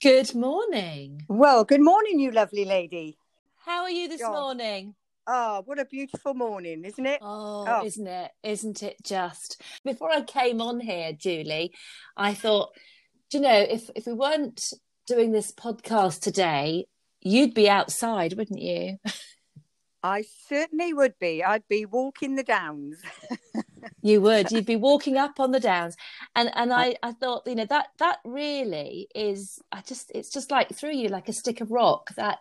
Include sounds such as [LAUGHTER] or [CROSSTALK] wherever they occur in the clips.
Good morning. Well, good morning, you lovely lady. How are you this God. morning? Oh, what a beautiful morning, isn't it? Oh, Oh. isn't it? Isn't it just? Before I came on here, Julie, I thought, do you know, if if we weren't doing this podcast today, you'd be outside, wouldn't you? [LAUGHS] I certainly would be. I'd be walking the downs. [LAUGHS] You would. You'd be walking up on the downs, and and I I thought, you know, that that really is. I just it's just like through you like a stick of rock. That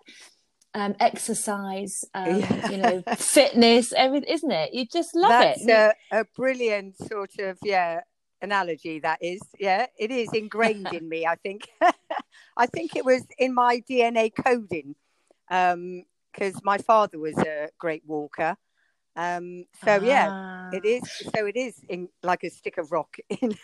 um exercise, um, Yeah. you know, fitness, everything, isn't it? You just love That's it. A, a brilliant sort of, yeah, analogy that is. Yeah, it is ingrained in me, I think. [LAUGHS] I think it was in my DNA coding because my father was a great walker. Um, so, yeah, Ah. it is. So it is in like a stick of rock. [LAUGHS] In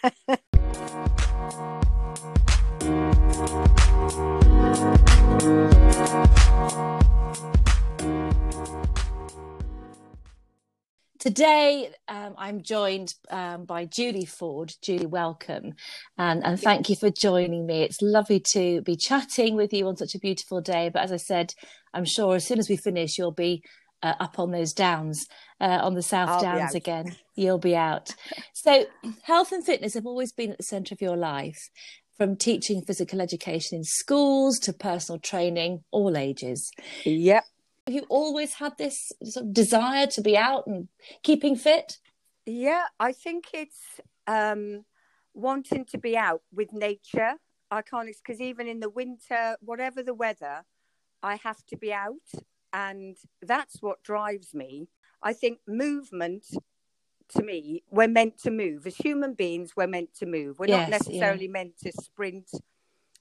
Today, um, I'm joined um, by Julie Ford. Julie, welcome, and and thank you for joining me. It's lovely to be chatting with you on such a beautiful day. But as I said, I'm sure as soon as we finish, you'll be uh, up on those downs, uh, on the South I'll Downs again. You'll be out. [LAUGHS] So, health and fitness have always been at the centre of your life, from teaching physical education in schools to personal training, all ages. yep. Have you always had this sort of desire to be out and keeping fit? Yeah, I think it's um, wanting to be out with nature. I can't, because even in the winter, whatever the weather, I have to be out. And that's what drives me. I think movement, to me, we're meant to move. As human beings, we're meant to move. We're Yes, not necessarily meant to sprint,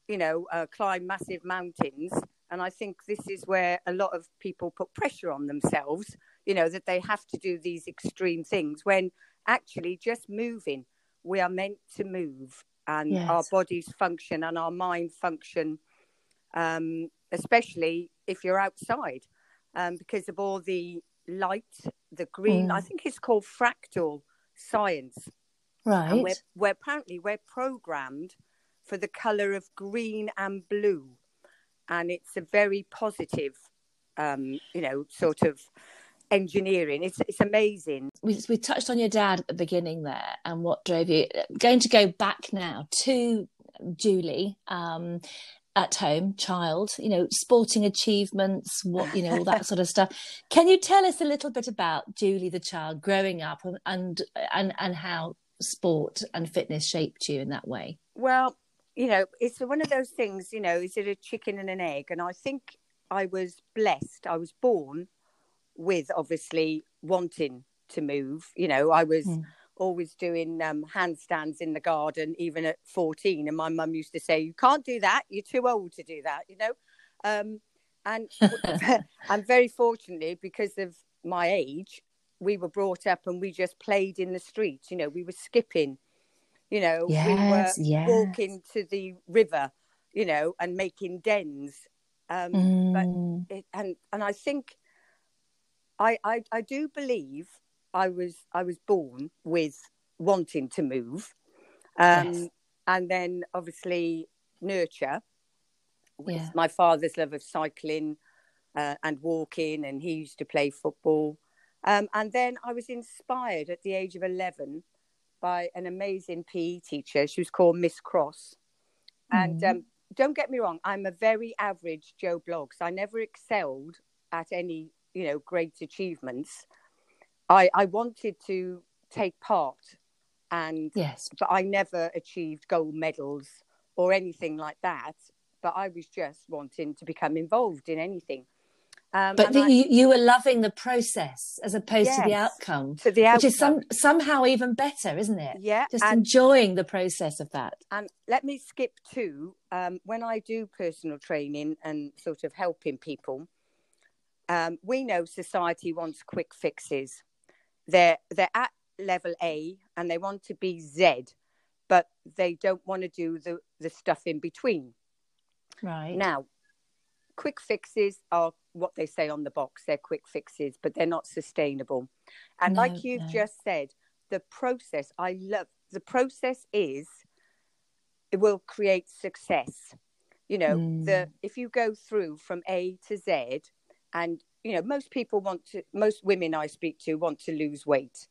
you know, uh, climb massive mountains. And I think this is where a lot of people put pressure on themselves, you know, that they have to do these extreme things when actually just moving, we are meant to move and Yes. our bodies function and our mind function, um, especially if you're outside um, because of all the light, the green. Mm. I think it's called fractal science Right. and we're, we're apparently we're programmed for the color of green and blue and it's a very positive um you know sort of engineering it's it's amazing we, we touched on your dad at the beginning there and what drove you. Going to go back now to Julie. Um, at home, child, you know, sporting achievements, what you know, all that sort of stuff. [LAUGHS] Can you tell us a little bit about Julie, the child, growing up, and and and, and how sport and fitness shaped you in that way? well you know it's one of those things you know is it a chicken and an egg and i think i was blessed i was born with obviously wanting to move you know i was Mm. Always doing um, handstands in the garden even at 14 and my mum used to say you can't do that. You're too old to do that you know? Um, and [LAUGHS] and very fortunately because of my age we were brought up and we just played in the streets you know? We were skipping you know? Yes, we were yes. walking to the river you know and making dens. Um, Mm, it, and and I think I, I I do believe I was I was born with wanting to move, um, Yes. and then obviously nurture with Yeah. my father's love of cycling uh, and walking, and he used to play football, um, and then I was inspired at the age of eleven by an amazing PE teacher. She was called Miss Cross, and Mhm. um, don't get me wrong, I'm a very average Joe Bloggs. I never excelled at any, you know, great achievements. I, I wanted to take part, and yes. but I never achieved gold medals or anything like that. But I was just wanting to become involved in anything. Um, But the, I- you, you were loving the process as opposed to the outcome, to the which is some somehow even better, isn't it? yeah, Just and enjoying the process of that. And let me skip to um, when I do personal training and sort of helping people. Um, we know society wants quick fixes. They're they're at level A and they want to be Z, but they don't want to do the the stuff in between. Right. Now, quick fixes are what they say on the box. They're quick fixes, but they're not sustainable. And No, like you've no. just said, the process, I love the process is it will create success. You know, Mm. the if you go through from A to Z, and you know, most people want to, most women I speak to want to lose weight,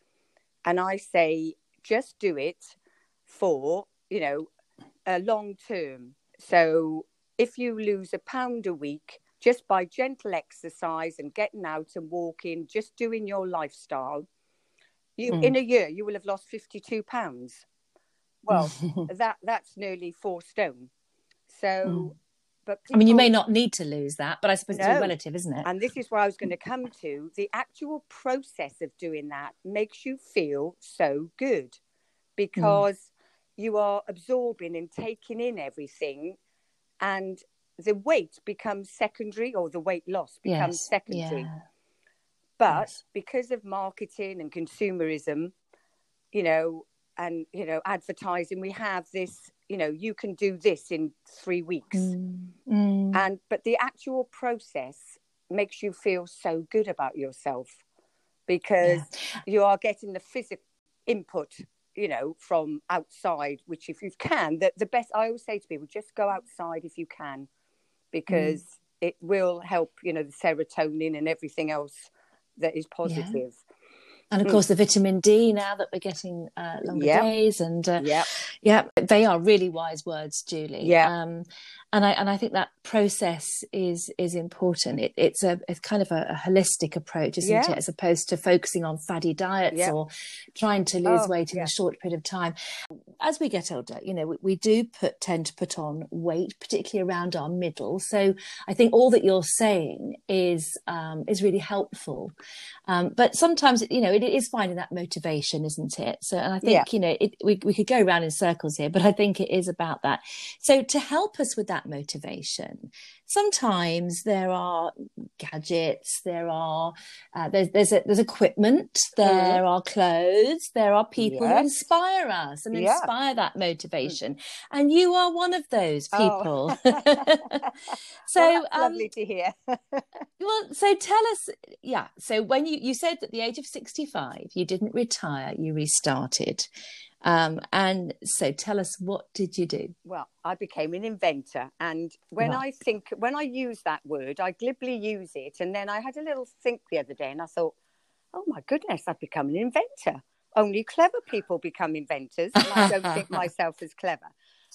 and I say just do it for you know a long term. So if you lose a pound a week just by gentle exercise and getting out and walking, just doing your lifestyle, you Mm. in a year you will have lost fifty two pounds. Well, [LAUGHS] that that's nearly four stone. So, Mm. But I mean, you may not need to lose that, but I suppose it's No. relative, isn't it? and this is where I was going to mm. come to. The actual process of doing that makes you feel so good mm. because you are absorbing and taking in everything, and the weight becomes secondary, or the weight loss becomes yes. secondary. Yeah. But Yes. because of marketing and consumerism, you know, and you know, advertising, we have this. You know, you can do this in three weeks. Mm. Mm. and but the actual process makes you feel so good about yourself because you are getting the physical input you know from outside which if you can the, the best i always say to people just go outside if you can because it will help you know the serotonin and everything else that is positive And of Mm. course, the vitamin D now that we're getting uh, longer Yep. days, and uh, yeah yeah, they are really wise words, Julie. Yeah. Um, and I and I think that process is is important. It, it's a it's kind of a, a holistic approach, isn't Yeah. it? As opposed to focusing on fatty diets Yeah. or trying to lose Oh, weight in yeah. a short period of time. As we get older, you know, we, we do put tend to put on weight, particularly around our middle. So I think all that you're saying is um, is really helpful. Um, but sometimes, you know, it, it is finding that motivation, isn't it? So, and I think, Yeah. you know, it, we, we could go around in circles here, but I think it is about that. So to help us with that motivation, sometimes there are gadgets, there are, uh, there's, there's, a, there's equipment, there are clothes, there are people who inspire us and Yeah. inspire that motivation. And you are one of those Oh. people. [LAUGHS] [LAUGHS] so, well, um, lovely to hear [LAUGHS] well, so tell us, yeah. So when you you said at the age of sixty five, you didn't retire, you restarted, um, and so tell us what did you do? Well, I became an inventor. And when Right. I think, when I use that word, I glibly use it. And then I had a little think the other day and I thought, oh my goodness, I've become an inventor. Only clever people become inventors. And I don't think [LAUGHS] myself as clever.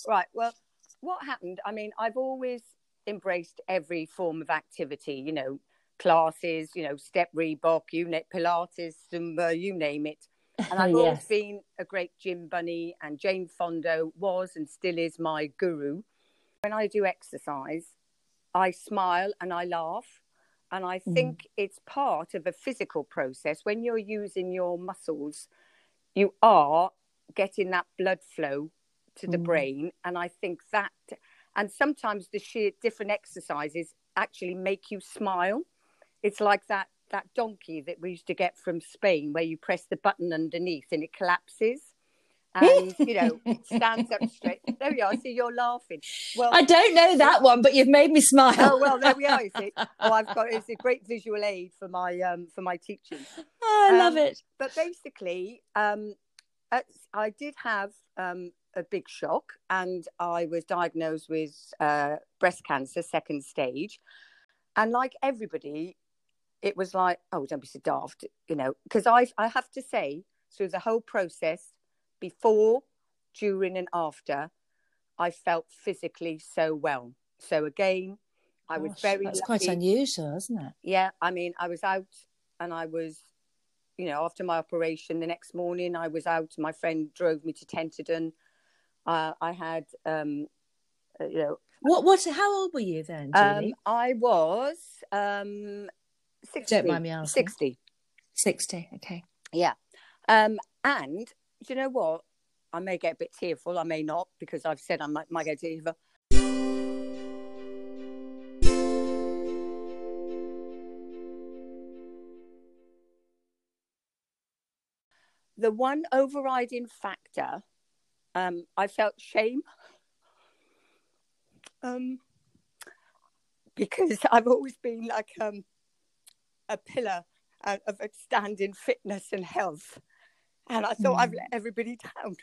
Right. Well, what happened? I mean, I've always embraced every form of activity, you know, classes, you know, step Reebok, you net Pilates, Zumba, you name it. And [LAUGHS] I've always been a great gym bunny, and Jane Fonda was and still is my guru. When I do exercise, I smile and I laugh. And I Mm. think it's part of a physical process. When you're using your muscles, you are getting that blood flow to the Mm. brain. And I think that, and sometimes the sheer different exercises actually make you smile. It's like that that donkey that we used to get from Spain, where you press the button underneath and it collapses, and you know [LAUGHS] it stands up straight. There we are. See, you're laughing. Well, I don't know that one, but you've made me smile. oh well, there we are. You see, [LAUGHS] oh, I've got it's a great visual aid for my um for my teaching. I love Um, it. But basically, um, at, I did have um a big shock, and I was diagnosed with uh, breast cancer, second stage, and like everybody, it was like, oh, don't be so daft, you know, because I I have to say through the whole process, before, during, and after, I felt physically so well. So again, I was very That's lucky. quite unusual, isn't it? Yeah, I mean, I was out and I was, you know, after my operation the next morning, I was out. My friend drove me to Tenterden. Uh, I had, um, uh, you know, What? What? How old were you then, um, I was um, 60. Don't mind me asking. 60, Sixty. Okay. yeah. Um, and do you know what? I may get a bit tearful. I may not because I've said I might, might get tearful. The one overriding factor, um, I felt shame. Um, because [LAUGHS] I've always been like um, a pillar uh, of outstanding fitness and health, and I thought I've Mm. let everybody down.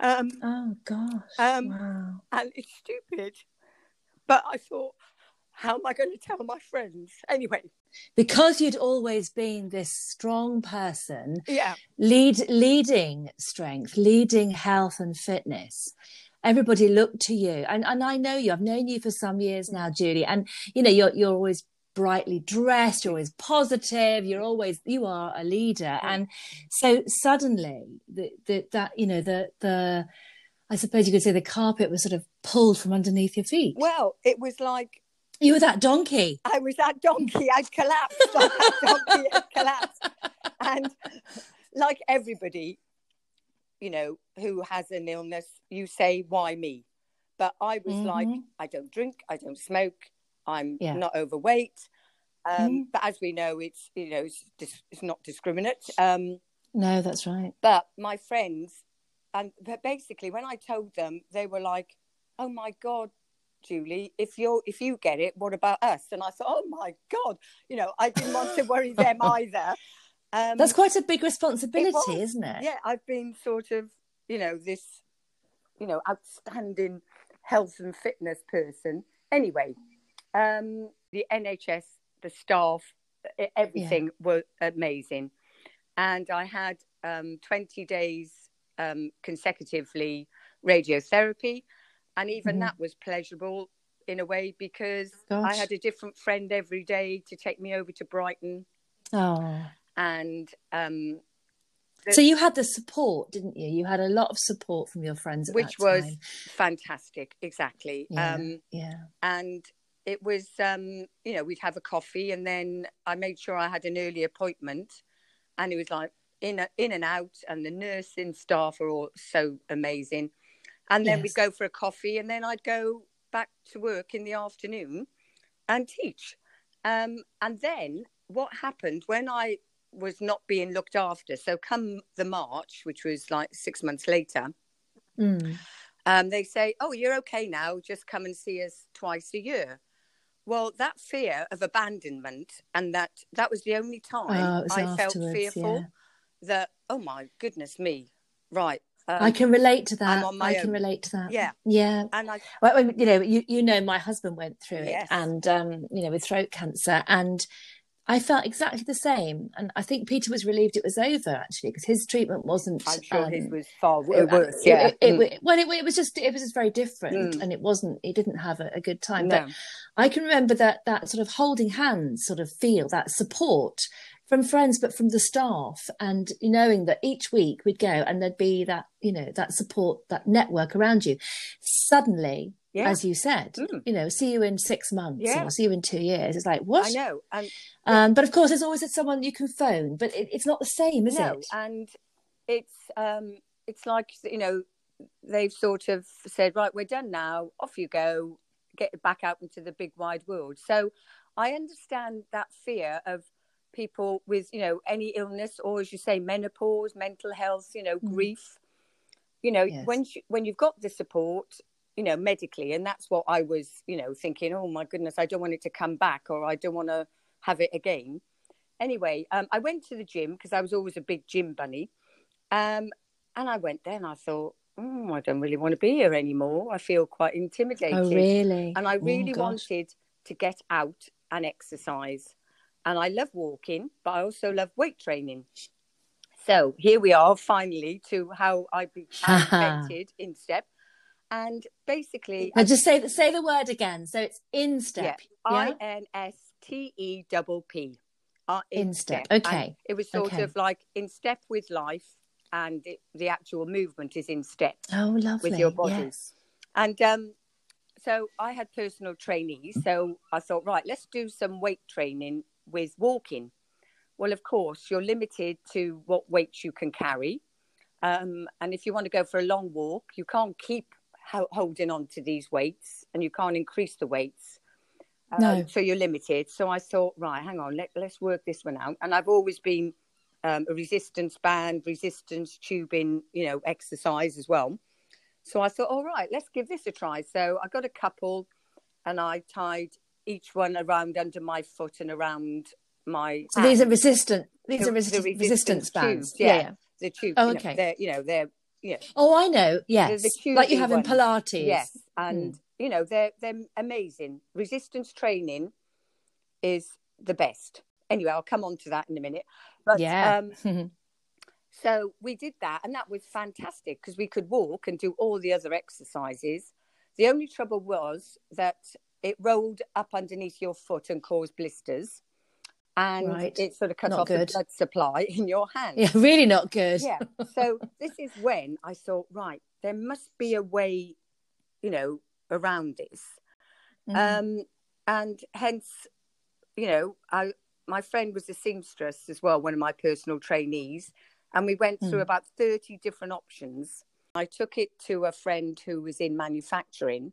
Um, Oh gosh. Um, wow. and it's stupid but I thought, how am I going to tell my friends? Anyway, because you'd always been this strong person, yeah, lead leading strength, leading health and fitness. Everybody looked to you, and and I know you. I've known you for some years now, Julie, and you know you're you're always brightly dressed you're always positive you're always you are a leader. And so suddenly the, the that you know the the i suppose you could say the carpet was sort of pulled from underneath your feet. Well it was like you were that donkey. I was that donkey. I'd collapsed. That donkey. Had collapsed. And like everybody you know who has an illness you say why me? But i was mm-hmm. like i don't drink. I don't smoke I'm yeah. not overweight. Um, mm. But as we know, it's you know it's, dis- it's not discriminate. Um, no, that's right. But my friends, and but basically, when I told them, they were like, "Oh my god, Julie, if you're if you get it, what about us?" And I thought, "Oh my god, you know, I didn't want to worry them [LAUGHS] either." Um, That's quite a big responsibility, isn't it? Yeah, I've been sort of, you know, this, you know, outstanding health and fitness person. Anyway, um, the NHS, the staff, everything yeah. were amazing. And I had um, 20 days um, consecutively radiotherapy. And even mm-hmm. that was pleasurable in a way because Gosh. I had a different friend every day to take me over to Brighton. Oh. And um, so you had the support, didn't you? You had a lot of support from your friends, which was fantastic. Exactly. Yeah, um, yeah. And it was um, you know we'd have a coffee and then i made sure i had an early appointment. And it was like in in and out and the nursing staff are all so amazing. And then yes. we'd go for a coffee and then i'd go back to work in the afternoon and teach. Um, and then what happened when i was not being looked after so come the march which was like six months later mm. um, they say oh you're okay now. Just come and see us twice a year well, that fear of abandonment, and that that was the only time oh, I felt fearful yeah. that, oh my goodness me, right. Um, I can relate to that. I own. can relate to that. Yeah, yeah. And I, well, you know, you you know, my husband went through it, yes. and um, you know, with throat cancer, and I felt exactly the same, and I think Peter was relieved it was over actually because his treatment wasn't. I'm sure um, his was far worse. yeah, it, it, it, well, it, was just it was just very different, mm. and it wasn't. He didn't have a, a good time. No. But I can remember that that sort of holding hands, sort of feel that support from friends, but from the staff, and knowing that each week we'd go and there'd be that you know that support, that network around you. Suddenly, yeah. as you said. Mm. You know, see you in six months yeah. or see you in two years. It's like, what? I know. And, um, but of course, there's always someone you can phone, but it, it's not the same, is no. it? And it's, um, it's like, you know, they've sort of said, right, we're done now. Off you go. Get back out into the big wide world. So I understand that fear of people with, you know, any illness or, as you say, menopause, mental health, you know, mm. grief you know yes. when you, when you've got the support you know, medically. And that's what I was, you know, thinking, oh my goodness, I don't want it to come back or I don't want to have it again. Anyway, um, I went to the gym because I was always a big gym bunny. Um, and I went there and I thought, oh, I don't really want to be here anymore. I feel quite intimidated. Oh, really? And I really oh, wanted to get out and exercise. And I love walking, but I also love weight training. So here we are, finally, to how I [LAUGHS] invented Instepp and basically I just say say the word again. So it's Instepp i n s t e double p uh, Instepp okay and it was sort okay. of like in step with life and it, the actual movement is in step oh lovely with your body. yes. and um so i had personal trainees. So i thought right let's do some weight training with walking. Well of course you're limited to what weights you can carry. Um, and if you want to go for a long walk you can't keep holding on to these weights and you can't increase the weights. Uh, no. so you're limited. So I thought, right, hang on, let, let's work this one out. And I've always been um, a resistance band, resistance tubing, you know, exercise as well. So I thought, all right, let's give this a try. So I got a couple and I tied each one around under my foot and around my. So hand. these are resistant. These the, are resi- the resistance, resistance bands. Tubes, yeah, yeah, the tube. Oh, okay. Know, they're, you know, they're yeah. Oh, I know. Yes, the like you have in. Pilates. Yes, and you know they're they're amazing. Resistance training is the best. Anyway, I'll come on to that in a minute. But yeah. um, [LAUGHS] so we did that, and that was fantastic because we could walk and do all the other exercises. The only trouble was that it rolled up underneath your foot and caused blisters, and Right. it sort of cut Not off good. the blood supply [LAUGHS] in your hand. yeah, really not good. yeah. So [LAUGHS] this is when I thought, right, there must be a way, you know, around this. Mhm. Um, and hence, you know, I my friend was a seamstress as well, one of my personal trainees, and we went through Mm. about thirty different options. I took it to a friend who was in manufacturing,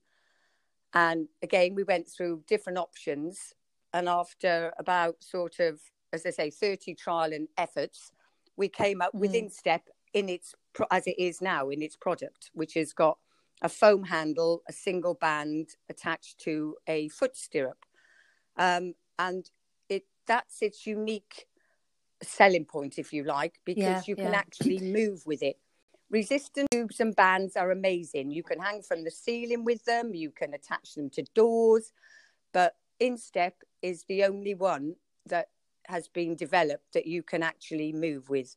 and again we went through different options. And after about sort of, as I say, thirty trial and efforts, we came up with Mhm. Instepp in its as it is now in its product, which has got a foam handle, a single band attached to a foot stirrup, um, and it that's its unique selling point, if you like, because Yeah, you can yeah. actually move with it. Resistant tubes and bands are amazing. You can hang from the ceiling with them. You can attach them to doors, but Instepp is the only one that has been developed that you can actually move with.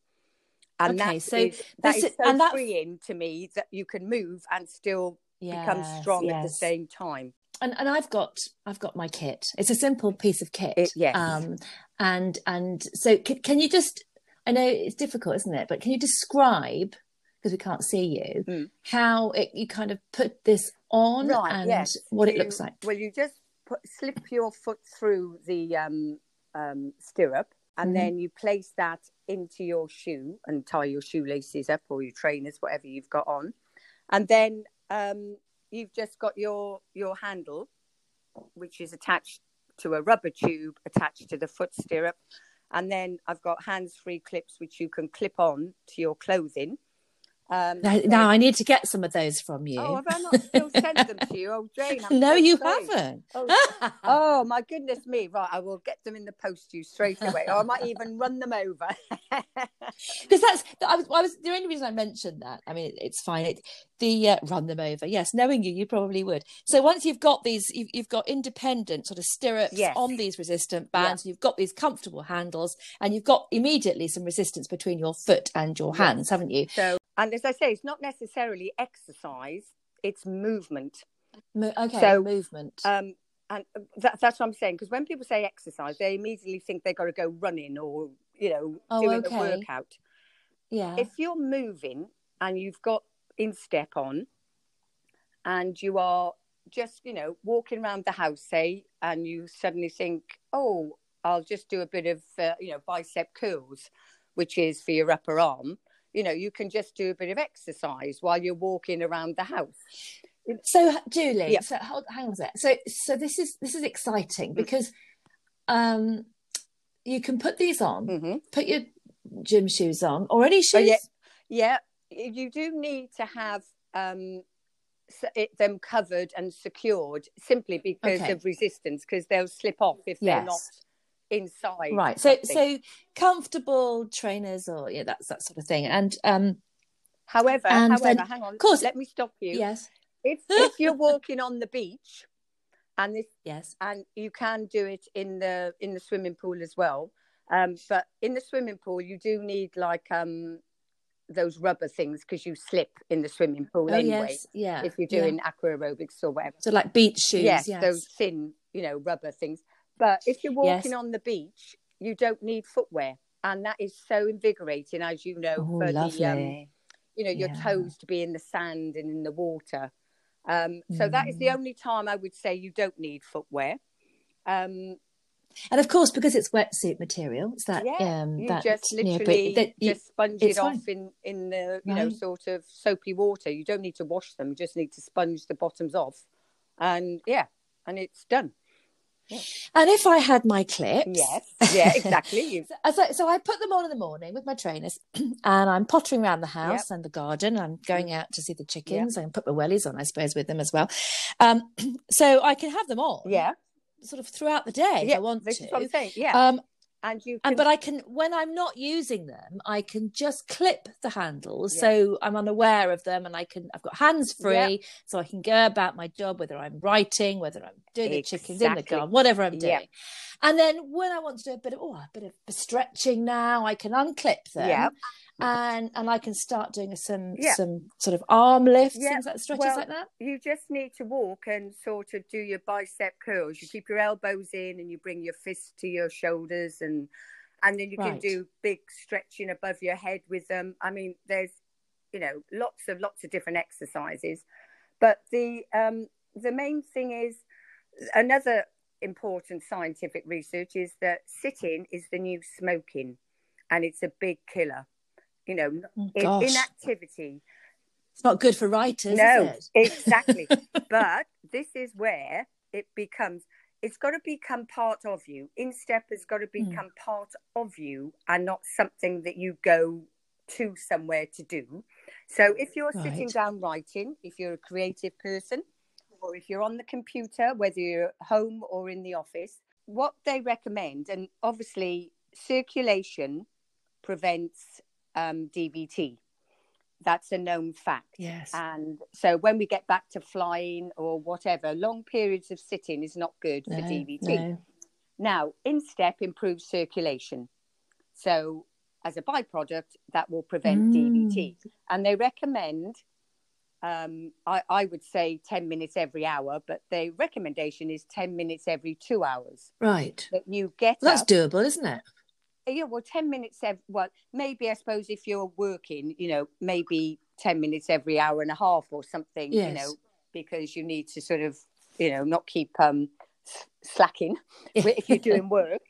And Okay, that so is that is so and that- freeing to me that you can move and still become Yes, strong at the same time. and and I've got I've got my kit. It's a simple piece of kit. It- yes. Um, and and so can, can you just? I know it's difficult, isn't it? But can you describe because we can't see you Mm. how it, you kind of put this on Right, and yes. what it You- looks like? Well, you just put, slip your foot through the um, um, stirrup, and Mhm. then you place that into your shoe and tie your shoelaces up or your trainers, whatever you've got on, and then um, you've just got your your handle, which is attached to a rubber tube attached to the foot stirrup, and then I've got hands-free clips which you can clip on to your clothing. Um, Now, so- now I need to get some of those from you. Oh, have I not still sent them to you? Oh, Jane. I'm [LAUGHS] no, so you sorry. haven't. Oh, [LAUGHS] oh, my goodness me. Right, I will get them in the post to you straight away. Or I might even run them over. [LAUGHS] because that's I was, I was the only reason I mentioned that. I mean, it, it's fine. It, the uh, run them over. Yes, knowing you, you probably would. So once you've got these, you've, you've got independent sort of stirrups Yes. on these resistant bands. You've got these comfortable handles, and you've got immediately some resistance between your foot and your Yes. hands, haven't you? so, and as I say, it's not necessarily exercise, it's movement. Mo- okay, So, movement. Um, and that, that's what I'm saying. Because when people say exercise, they immediately think they've got to go running or, you know, Oh, doing okay. a workout. yeah. if you're moving and you've got instepp on and you are just you know walking around the house say and you suddenly think oh i'll just do a bit of uh, you know bicep curls which is for your upper arm you know you can just do a bit of exercise while you're walking around the house So Julie, Yeah. so hold, hang on. So so this is this is exciting Mm. because um you can put these on, mm-hmm. put your gym shoes on or any shoes. Oh, yeah. yeah you do need to have um it, them covered and secured simply because Okay. of resistance because they'll slip off if they're not inside right so so comfortable trainers or yeah that's that sort of thing. And um however and however then- hang on of course- let me stop you. Yes. If if you're walking on the beach and this [LAUGHS] yes. and you can do it in the in the swimming pool as well um but in the swimming pool you do need like um those rubber things because you slip in the swimming pool oh anyway yes. Yeah. if you're yeah. doing aqua aerobics or whatever. So like beach shoes yes, yes, those thin, you know, rubber things. But if you're walking Yes. on the beach, you don't need footwear, and that is so invigorating, as you know, oh for lovely the, um, you know, your Yeah. toes to be in the sand and in the water. Um, so that is the Mm. only time I would say you don't need footwear. Um, and of course because it's wetsuit material it's that yeah, um you that just you know, literally that you- just sponge it fine. off in in the you know sort of soapy water. You don't need to wash them; you just need to sponge the bottoms off, and yeah, and it's done. And if i had my clips Yes, yeah, exactly. [LAUGHS] So, so, I put them on in the morning with my trainers, [CLEARS THROAT] and I'm pottering around the house and the garden. I'm going out to see the chickens. I can put my wellies on, I suppose, with them as well. Um, [CLEARS THROAT] so I can have them on, yeah. sort of throughout the day if yeah, I want this to. is what I'm saying. Yeah, Um, and you. And but I can when I'm not using them, I can just clip the handles, Yeah. so I'm unaware of them, and I can. I've got hands free, so I can go about my job, whether I'm writing, whether I'm doing the chickens in the garden, whatever I'm doing. Yeah. And then when I want to do a bit of oh, a bit of stretching now, I can unclip them. And and I can start doing some Yeah. some sort of arm lifts, Yeah, things like stretches well, like that. you just need to walk and sort of do your bicep curls. You keep your elbows in and you bring your fists to your shoulders and and then you can do big stretching above your head with them. I mean, there's you know lots of lots of different exercises, but the um, the main thing is another important scientific research is that sitting is the new smoking, and it's a big killer. You know, Oh, in, inactivity it's not good for writers, no, exactly. [LAUGHS] but this is where it becomes. It's got to become part of you. Instepp has got to Hmm. become part of you, and not something that you go to somewhere to do. So, if you're sitting down writing, if you're a creative person, or if you're on the computer, whether you're at home or in the office, what they recommend, and obviously circulation prevents um, DVT. That's a known fact. Yes. And so when we get back to flying or whatever, long periods of sitting is not good for DVT. no. Now, Instepp improves circulation. So, as a byproduct, that will prevent Mm. DVT. And they recommend, um, I, I would say 10 minutes every hour, but the recommendation is 10 minutes every two hours. Right. That you get Well, that's up, doable, isn't it? Yeah, well, 10 minutes, ev- well, maybe I suppose if you're working, you know, maybe 10 minutes every hour and a half or something, yes. you know, because you need to sort of, you know, not keep um, slacking [LAUGHS] [LAUGHS] if you're doing work.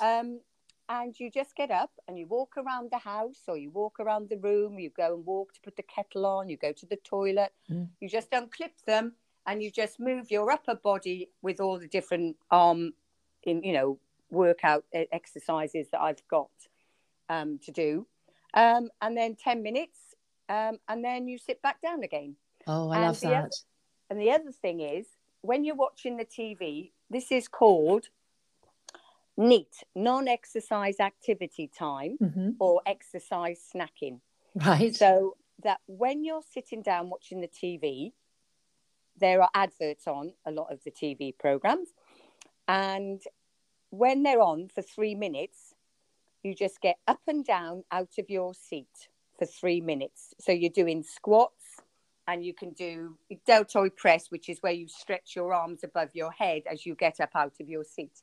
Um, and you just get up and you walk around the house or you walk around the room, you go and walk to put the kettle on, you go to the toilet, Mm. you just unclip them and you just move your upper body with all the different arm in, you know, workout exercises that I've got um, to do. Um, and then 10 minutes um, and then you sit back down again. Oh, I And love that. other- And the other thing is, when you're watching the TV, this is called NEAT, non exercise activity time hmm or exercise snacking. Right. So that when you're sitting down watching the TV, there are adverts on a lot of the TV programs. And when they're on for three minutes, you just get up and down out of your seat for three minutes. So you're doing squats and you can do deltoid press, which is where you stretch your arms above your head as you get up out of your seat.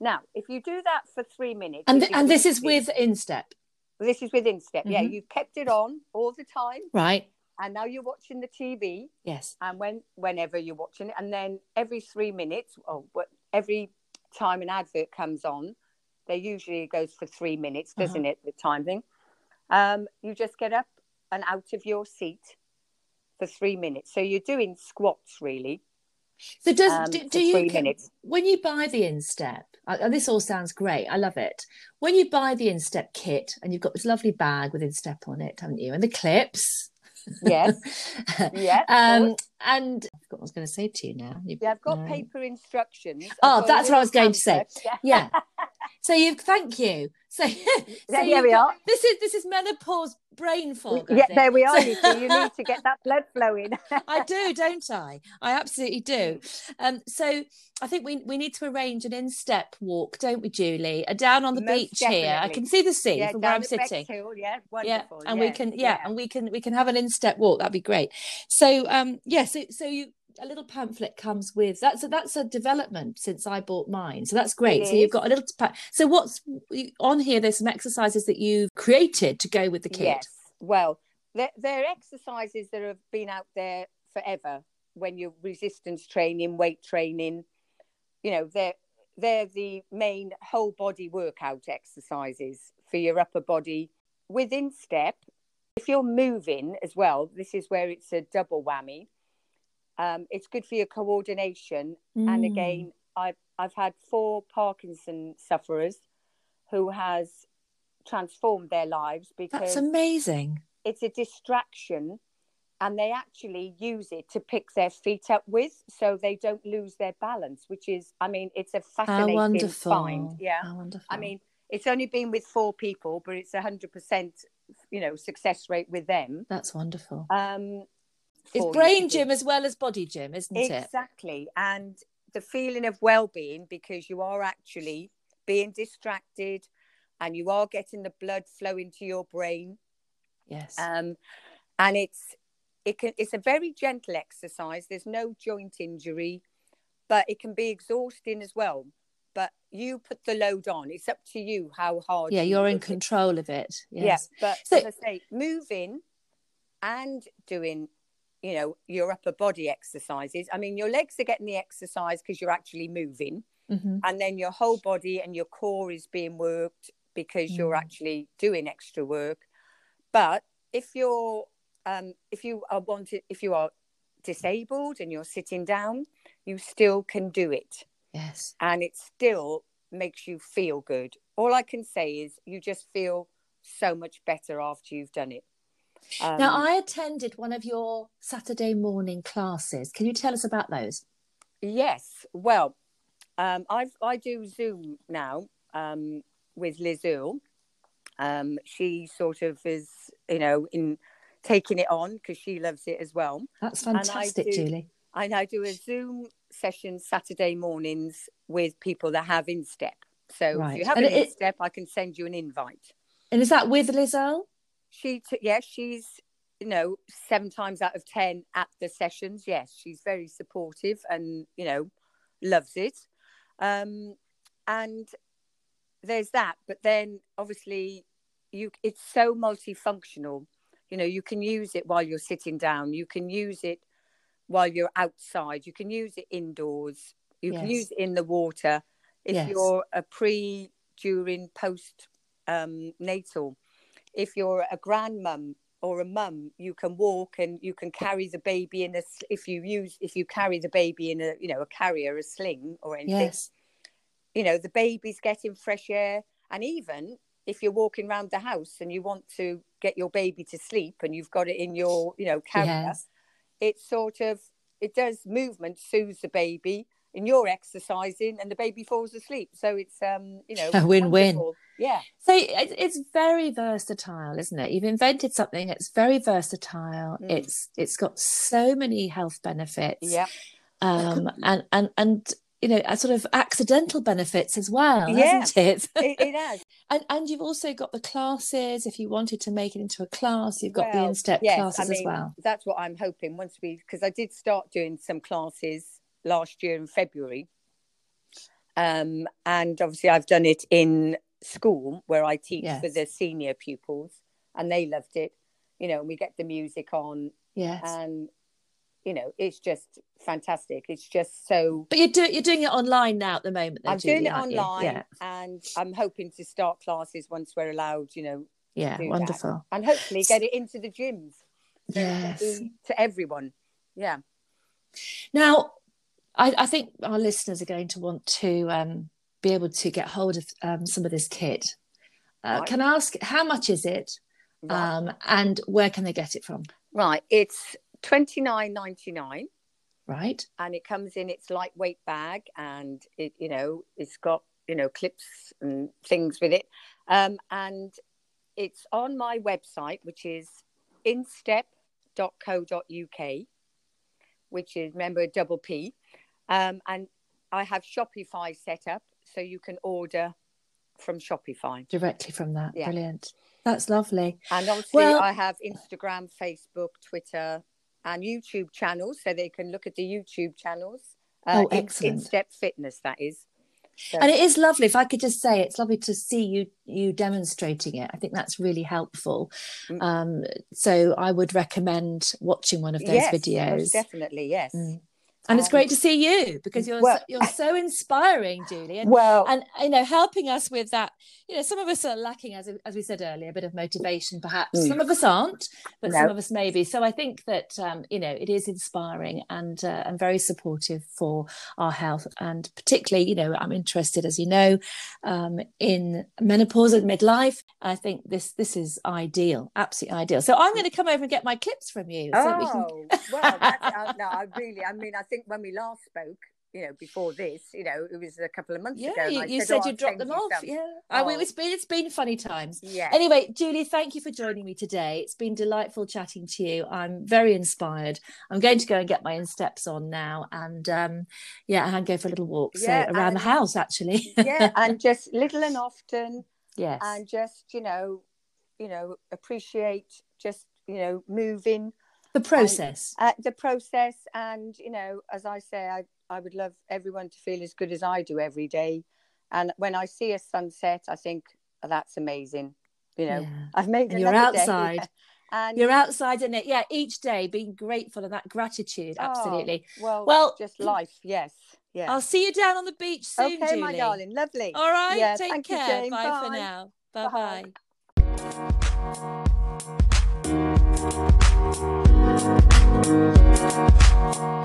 Now, if you do that for three minutes, and and this is with Instepp, this is with Instepp. Yeah, Mhm. you've kept it on all the time, right? and now you're watching the TV, Yes. and when whenever you're watching it, and then every three minutes, or every time an advert comes on, they usually goes for three minutes, Uh-huh. doesn't it? The timing. Um, you just get up and out of your seat for three minutes. So you're doing squats really. So does Um, do, do you three ca- minutes. when you buy the Instepp? uh, And this all sounds great. I love it. When you buy the Instepp kit, and you've got this lovely bag with Instepp on it, haven't you? And the clips. Yes. [LAUGHS] Yeah. um, and what I was going to say to you now. You- yeah, I've got paper instructions. I've Oh, that's what I was going to say. pamphlet. [LAUGHS] Yeah. So you thank you. So, [LAUGHS] so There we got- are. This is this is menopause brain fog. I yeah, think. there we are. You you need to get that blood flowing. [LAUGHS] I do, don't I? I absolutely do. Um, so I think we we need to arrange an in-step walk, don't we, Julie? Uh, down on the Most beach here. I can see the sea yeah, from where I'm sitting. Hill, yeah, Yeah, wonderful. and we can yeah, and we can we can have an in-step walk. That'd be great. So um, yeah, so so you a little pamphlet comes with that's a, that's a development since I bought mine. So that's great. So you've got a little. Pa- so what's on here? There's some exercises that you've created to go with the kit. Yes. Well, there, there are exercises that have been out there forever when you're resistance training, weight training. You know, they're they're the main whole body workout exercises for your upper body. Within step, if you're moving as well, this is where it's a double whammy. Um, it's good for your coordination and Mm. again i've i've had four parkinson sufferers who has transformed their lives because that's amazing. it's a distraction and they actually use it to pick their feet up with so they don't lose their balance which is i mean it's a How fascinating wonderful! find yeah How wonderful. i mean it's only been with four people, but it's a hundred percent, you know, success rate with them. That's wonderful. Um, It's brain gym as well as body gym, isn't it? Exactly. And the feeling of well being because you are actually being distracted and you are getting the blood flowing to your brain. Yes. Um, and it's it can it's a very gentle exercise. There's no joint injury, but it can be exhausting as well. But you put the load on. It's up to you how hard. yeah, you you're in work it. control of it. Yes. Yeah, but So- as I say, moving and doing, you know, your upper body exercises. I mean, your legs are getting the exercise because you're actually moving, Mhm. and then your whole body and your core is being worked because you're Mm. actually doing extra work. But if you're, um, if you are wanted, if you are disabled and you're sitting down, you still can do it Yes. and it still makes you feel good. All I can say is you just feel so much better after you've done it. Um, now, I attended one of your Saturday morning classes. Can you tell us about those? yes, well, um, I I do Zoom now um, with Liz Earle. Um, she sort of is, you know, in taking it on because she loves it as well. That's I fantastic, do- Julie. And I do a Zoom session Saturday mornings with people that have Instepp. So if you have And an it- Instepp, I can send you an invite. And is that with Liz Earle? She t- yes she's you know seven times out of ten at the sessions. Yes she's very supportive and you know loves it. Um and there's that. But then obviously you it's so multifunctional. You know you can use it while you're sitting down. You can use it while you're outside. You can use it indoors. You can use it in the water if Yes. you're a pre during post um natal if you're a grandmum or a mum you can walk and you can carry the baby in a if you use if you carry the baby in a you know a carrier a sling or anything Yes. you know the baby's getting fresh air and even if you're walking around the house and you want to get your baby to sleep and you've got it in your you know carrier Yes. it sort of it does movement soothes the baby and you're exercising and the baby falls asleep so it's um you know [LAUGHS] A win-win. wonderful. Yeah So it- it's very versatile, isn't it? You've invented something that's very versatile. Mm. It's it's got so many health benefits. yeah Um, and and and you know, a sort of accidental benefits as well, Yeah. hasn't it? it, it has and and you've also got the classes. If you wanted to make it into a class, you've got the Well, in-step yes, classes I mean, as well. That's what I'm hoping once we, because I did start doing some classes last year in February. Um, and obviously, I've done it in school where I teach for the senior pupils, and they loved it. You know, and we get the music on, Yes. and you know, it's just fantastic. It's just so. but you're doing you're doing it online now at the moment. Though, I'm doing it online, Yeah. and I'm hoping to start classes once we're allowed. You know, Yeah. do that. Wonderful. and hopefully get it into the gyms. so it can Yes. to everyone. Yeah. Now, I, I think our listeners are going to want to um, be able to get hold of um, some of this kit. Uh, Right. Can I ask how much is it, Right. um, and where can they get it from? Right, it's twenty nine ninety nine, Right. and it comes in its lightweight bag, and it you know it's got you know clips and things with it, um, and it's on my website, which is instepp.co.uk, which is remember double P, um, and I have Shopify set up, so you can order from Shopify, Directly from that. Yeah. Brilliant. That's lovely. and obviously Well- I have Instagram, Facebook, Twitter, and YouTube channels, so they can look at the YouTube channels. Oh, excellent. In-step fitness, that is. So- And it is lovely. If I could just say, it's lovely to see you you demonstrating it. I think that's really helpful. Mm. Um, so I would recommend watching one of those yes, videos. definitely, yes. Mm. And it's Um, great to see you because you're well- so, you're so inspiring, Julie. And Well, and you know helping us with that you know some of us are lacking as as we said earlier a bit of motivation perhaps Mm. some of us aren't but No. some of us maybe so i think that um, you know it is inspiring and uh, and very supportive for our health and particularly you know i'm interested as you know um, in menopause and midlife i think this this is ideal absolutely ideal so i'm going to come over and get my clips from you so we can oh, well, that's, uh, no, I really, I mean, I think [LAUGHS] when we last spoke, you know, before this, you know, it was a couple of months yeah, ago. you, you said, said "Oh, you dropped them off. some." Yeah, I mean, Oh. it's been it's been funny times. Yeah. Anyway, Julie, thank you for joining me today. It's been delightful chatting to you. I'm very inspired. I'm going to go and get my insteps on now, and um, yeah, and go for a little walk. So Yeah, around the house, actually. yeah, and [LAUGHS] just little and often, yes, and just you know, you know, appreciate just you know moving the process. uh, the process, and you know, as I say, I I would love everyone to feel as good as I do every day, and when I see a sunset, I think "Oh, that's amazing. You know, Yeah. I've made And you're day. outside. [LAUGHS] and You're outside in it, yeah. Each day, being grateful and that gratitude, Oh, absolutely. well, Well, just life, yes, yeah. I'll see you down on the beach soon, okay, Julie. my darling, lovely. All right, Yeah, take thank you, care. Jane. Bye, for Bye. now. Bye Bye. bye. Thank you.